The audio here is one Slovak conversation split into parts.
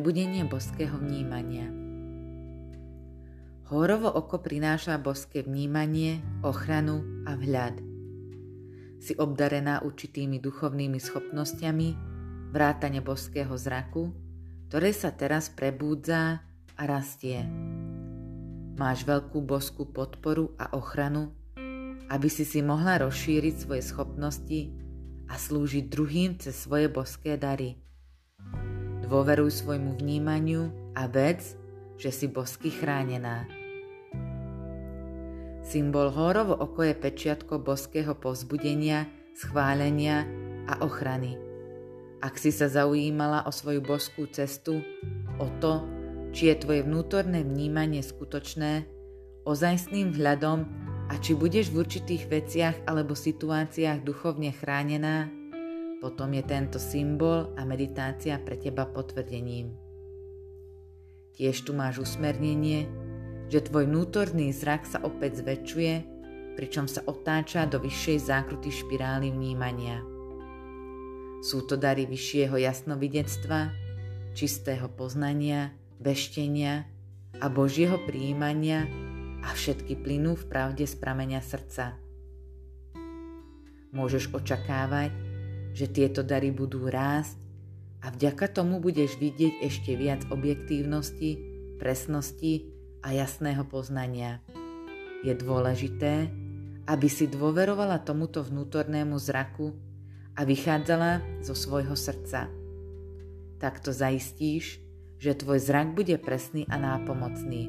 Prebudenie boského vnímania. Hórovo oko prináša boské vnímanie, ochranu a vhľad. Si obdarená určitými duchovnými schopnosťami, vrátane boského zraku, ktoré sa teraz prebúdza a rastie. Máš veľkú boskú podporu a ochranu, aby si si mohla rozšíriť svoje schopnosti a slúžiť druhým cez svoje boské dary. Dôveruj svojmu vnímaniu a vec, že si bosky chránená. Symbol Hórovo oko je pečiatko boského povzbudenia, schválenia a ochrany. Ak si sa zaujímala o svoju boskú cestu, o to, či je tvoje vnútorné vnímanie skutočné, ozajstným vhľadom a či budeš v určitých veciach alebo situáciách duchovne chránená, potom je tento symbol a meditácia pre teba potvrdením. Tiež tu máš usmernenie, že tvoj vnútorný zrak sa opäť zväčšuje, pričom sa otáča do vyššej zákruty špirály vnímania. Sú to dary vyššieho jasnovidectva, čistého poznania, veštenia a Božieho príjmania a všetky plynú v pravde z prameňa srdca. Môžeš očakávať, že tieto dary budú rásť a vďaka tomu budeš vidieť ešte viac objektívnosti, presnosti a jasného poznania. Je dôležité, aby si dôverovala tomuto vnútornému zraku a vychádzala zo svojho srdca. Takto zaistíš, že tvoj zrak bude presný a nápomocný.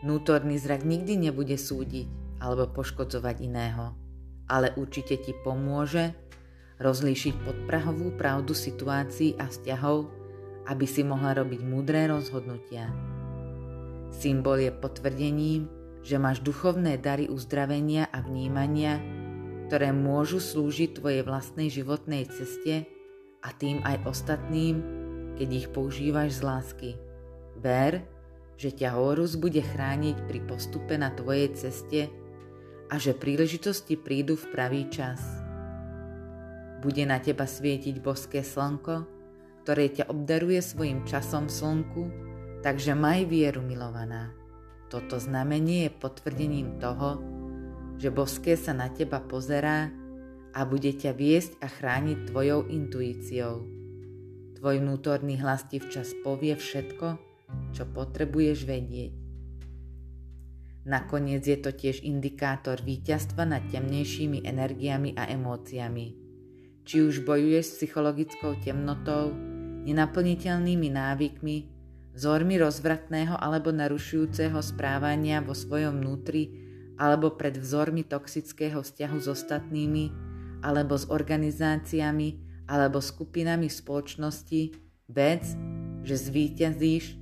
Vnútorný zrak nikdy nebude súdiť alebo poškodzovať iného, ale určite ti pomôže rozlíšiť podprahovú pravdu situácií a vzťahov, aby si mohla robiť múdré rozhodnutia. Symbol je potvrdením, že máš duchovné dary uzdravenia a vnímania, ktoré môžu slúžiť tvojej vlastnej životnej ceste a tým aj ostatným, keď ich používaš z lásky. Ver, že ťa Horus bude chrániť pri postupe na tvojej ceste a že príležitosti prídu v pravý čas. Bude na teba svietiť boské slnko, ktoré ťa obdaruje svojim časom slnku, takže maj vieru milovaná. Toto znamenie je potvrdením toho, že boské sa na teba pozerá a bude ťa viesť a chrániť tvojou intuíciou. Tvoj vnútorný hlas ti včas povie všetko, čo potrebuješ vedieť. Nakoniec je to tiež indikátor víťazstva nad temnejšími energiami a emóciami. Či už bojuješ s psychologickou temnotou, nenaplniteľnými návykmi, vzormi rozvratného alebo narušujúceho správania vo svojom vnútri alebo pred vzormi toxického vzťahu s ostatnými alebo s organizáciami alebo skupinami spoločnosti, vec, že zvíťazíš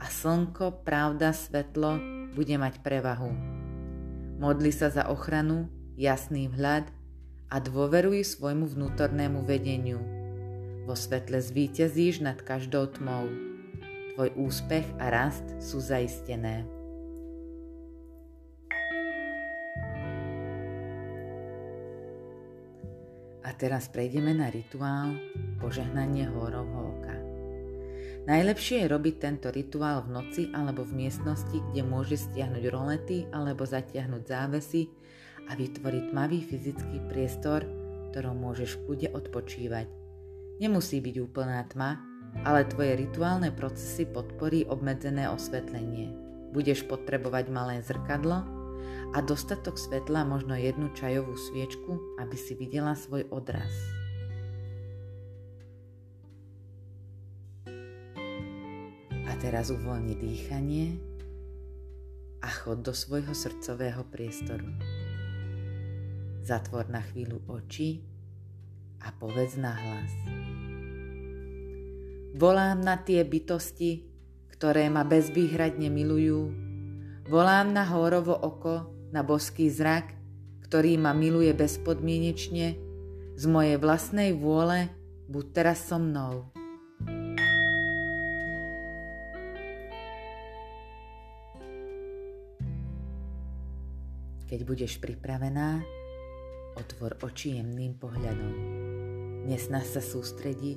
a slnko, pravda, svetlo bude mať prevahu. Modli sa za ochranu, jasný vhľad a dôveruj svojmu vnútornému vedeniu – vo svetle zvíťazíš nad každou tmou. Tvoj úspech a rast sú zaistené. A teraz prejdeme na rituál požehnanie horovho oka. Najlepšie je robiť tento rituál v noci alebo v miestnosti, kde môže stiahnuť rolety alebo zatiahnuť závesy a vytvoriť tmavý fyzický priestor, ktorom môžeš v kľude odpočívať. Nemusí byť úplná tma, ale tvoje rituálne procesy podporí obmedzené osvetlenie. Budeš potrebovať malé zrkadlo a dostatok svetla, možno jednu čajovú sviečku, aby si videla svoj odraz. Teraz uvoľni dýchanie a chod do svojho srdcového priestoru. Zatvor na chvíľu oči a povedz na hlas. Volám na tie bytosti, ktoré ma bezvýhradne milujú. Volám na hórovo oko, na boský zrak, ktorý ma miluje bezpodmienečne. Z mojej vlastnej vôle buď teraz so mnou. Keď budeš pripravená, otvor oči jemným pohľadom. Nesnaž sa sústrediť,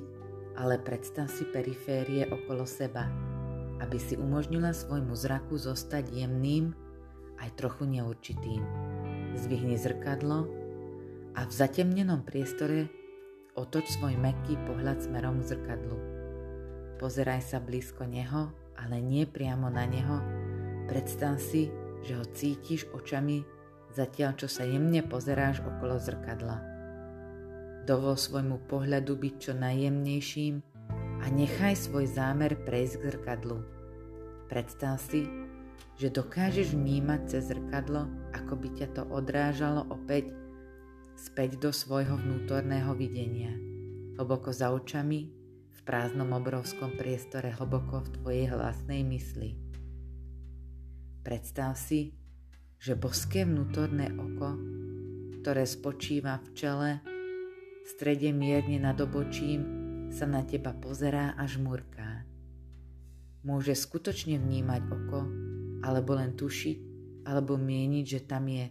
ale predstav si periférie okolo seba, aby si umožnila svojmu zraku zostať jemným, aj trochu neurčitým. Zvihni zrkadlo a v zatemnenom priestore otoč svoj meký pohľad smerom k zrkadlu. Pozeraj sa blízko neho, ale nie priamo na neho. Predstav si, že ho cítiš očami, zatiaľ čo sa jemne pozeráš okolo zrkadla. Dovol svojmu pohľadu byť čo najjemnejším a nechaj svoj zámer prejsť k zrkadlu. Predstav si, že dokážeš vnímať cez zrkadlo, ako by ťa to odrážalo opäť späť do svojho vnútorného videnia. Hlboko za očami, v prázdnom obrovskom priestore hlboko v tvojej vlastnej mysli. Predstav si, že boské vnútorné oko, ktoré spočíva v čele, v strede mierne nad obočím, sa na teba pozerá a žmurká. Môže skutočne vnímať oko, alebo len tušiť, alebo mieniť, že tam je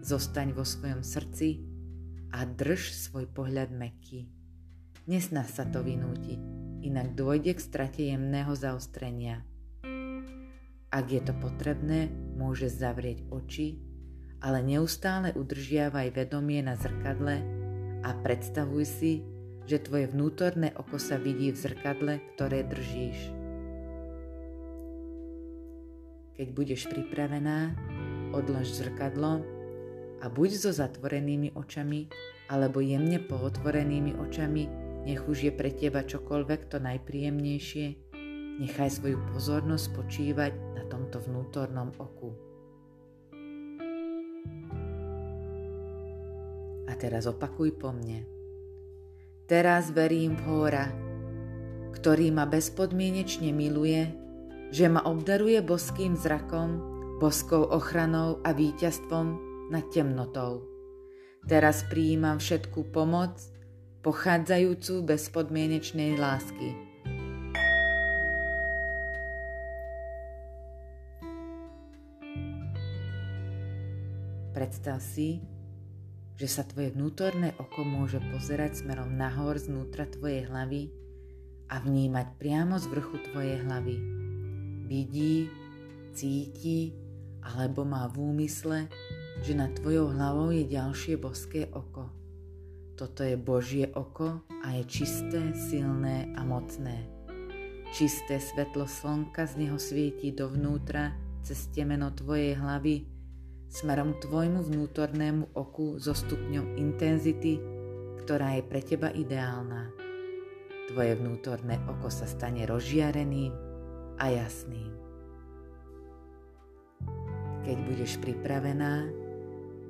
Zostaň vo svojom srdci a drž svoj pohľad meký. Nesná sa to vynútiť, inak dôjde k strate jemného zaostrenia. Ak je to potrebné, môžeš zavrieť oči, ale neustále udržiavaj vedomie na zrkadle a predstavuj si, že tvoje vnútorné oko sa vidí v zrkadle, ktoré držíš. Keď budeš pripravená, odlož zrkadlo a buď so zatvorenými očami, alebo jemne pootvorenými očami, nech už je pre teba čokoľvek to najpríjemnejšie, nechaj svoju pozornosť spočívať na tomto vnútornom oku. A teraz opakuj po mne. Teraz verím v Hóra, ktorý ma bezpodmienečne miluje, že ma obdaruje boským zrakom, boskou ochranou a víťazstvom nad temnotou. Teraz prijímam všetkú pomoc, pochádzajúcu bezpodmienečnej lásky. Predstav si, že sa tvoje vnútorné oko môže pozerať smerom nahor znútra tvojej hlavy a vnímať priamo z vrchu tvojej hlavy. Vidí, cíti alebo má v úmysle že nad tvojou hlavou je ďalšie boské oko. Toto je Božie oko a je čisté, silné a mocné. Čisté svetlo slnka z neho svieti dovnútra cez temeno tvojej hlavy smerom k tvojmu vnútornému oku so stupňom intenzity, ktorá je pre teba ideálna. Tvoje vnútorné oko sa stane rozžiareným a jasným. Keď budeš pripravená,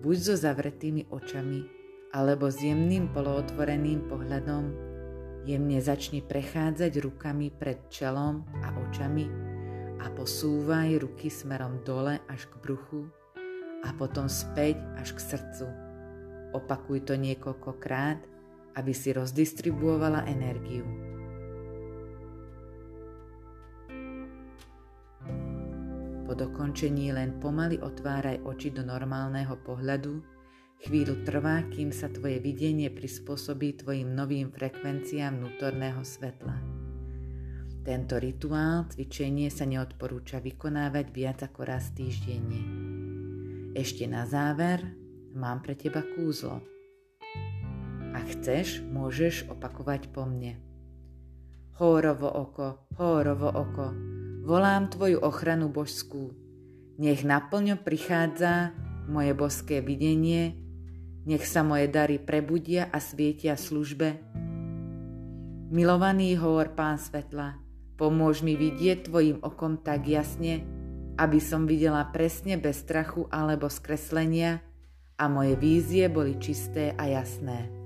buď so zavretými očami, alebo s jemným polootvoreným pohľadom, jemne začni prechádzať rukami pred čelom a očami a posúvaj ruky smerom dole až k bruchu a potom späť až k srdcu. Opakuj to niekoľkokrát, aby si rozdistribuovala energiu. Po dokončení len pomaly otváraj oči do normálneho pohľadu, chvíľu trvá, kým sa tvoje videnie prispôsobí tvojim novým frekvenciám vnútorného svetla. Tento rituál, cvičenie sa neodporúča vykonávať viac ako raz týždenne. Ešte na záver mám pre teba kúzlo. Ak chceš, môžeš opakovať po mne. Hórovo oko, hórovo oko, Volám Tvoju ochranu božskú. Nech naplňo prichádza moje boské videnie, nech sa moje dary prebudia a svietia službe. Milovaný hovor Pán Svetla, pomôž mi vidieť Tvojim okom tak jasne, aby som videla presne bez strachu alebo skreslenia a moje vízie boli čisté a jasné.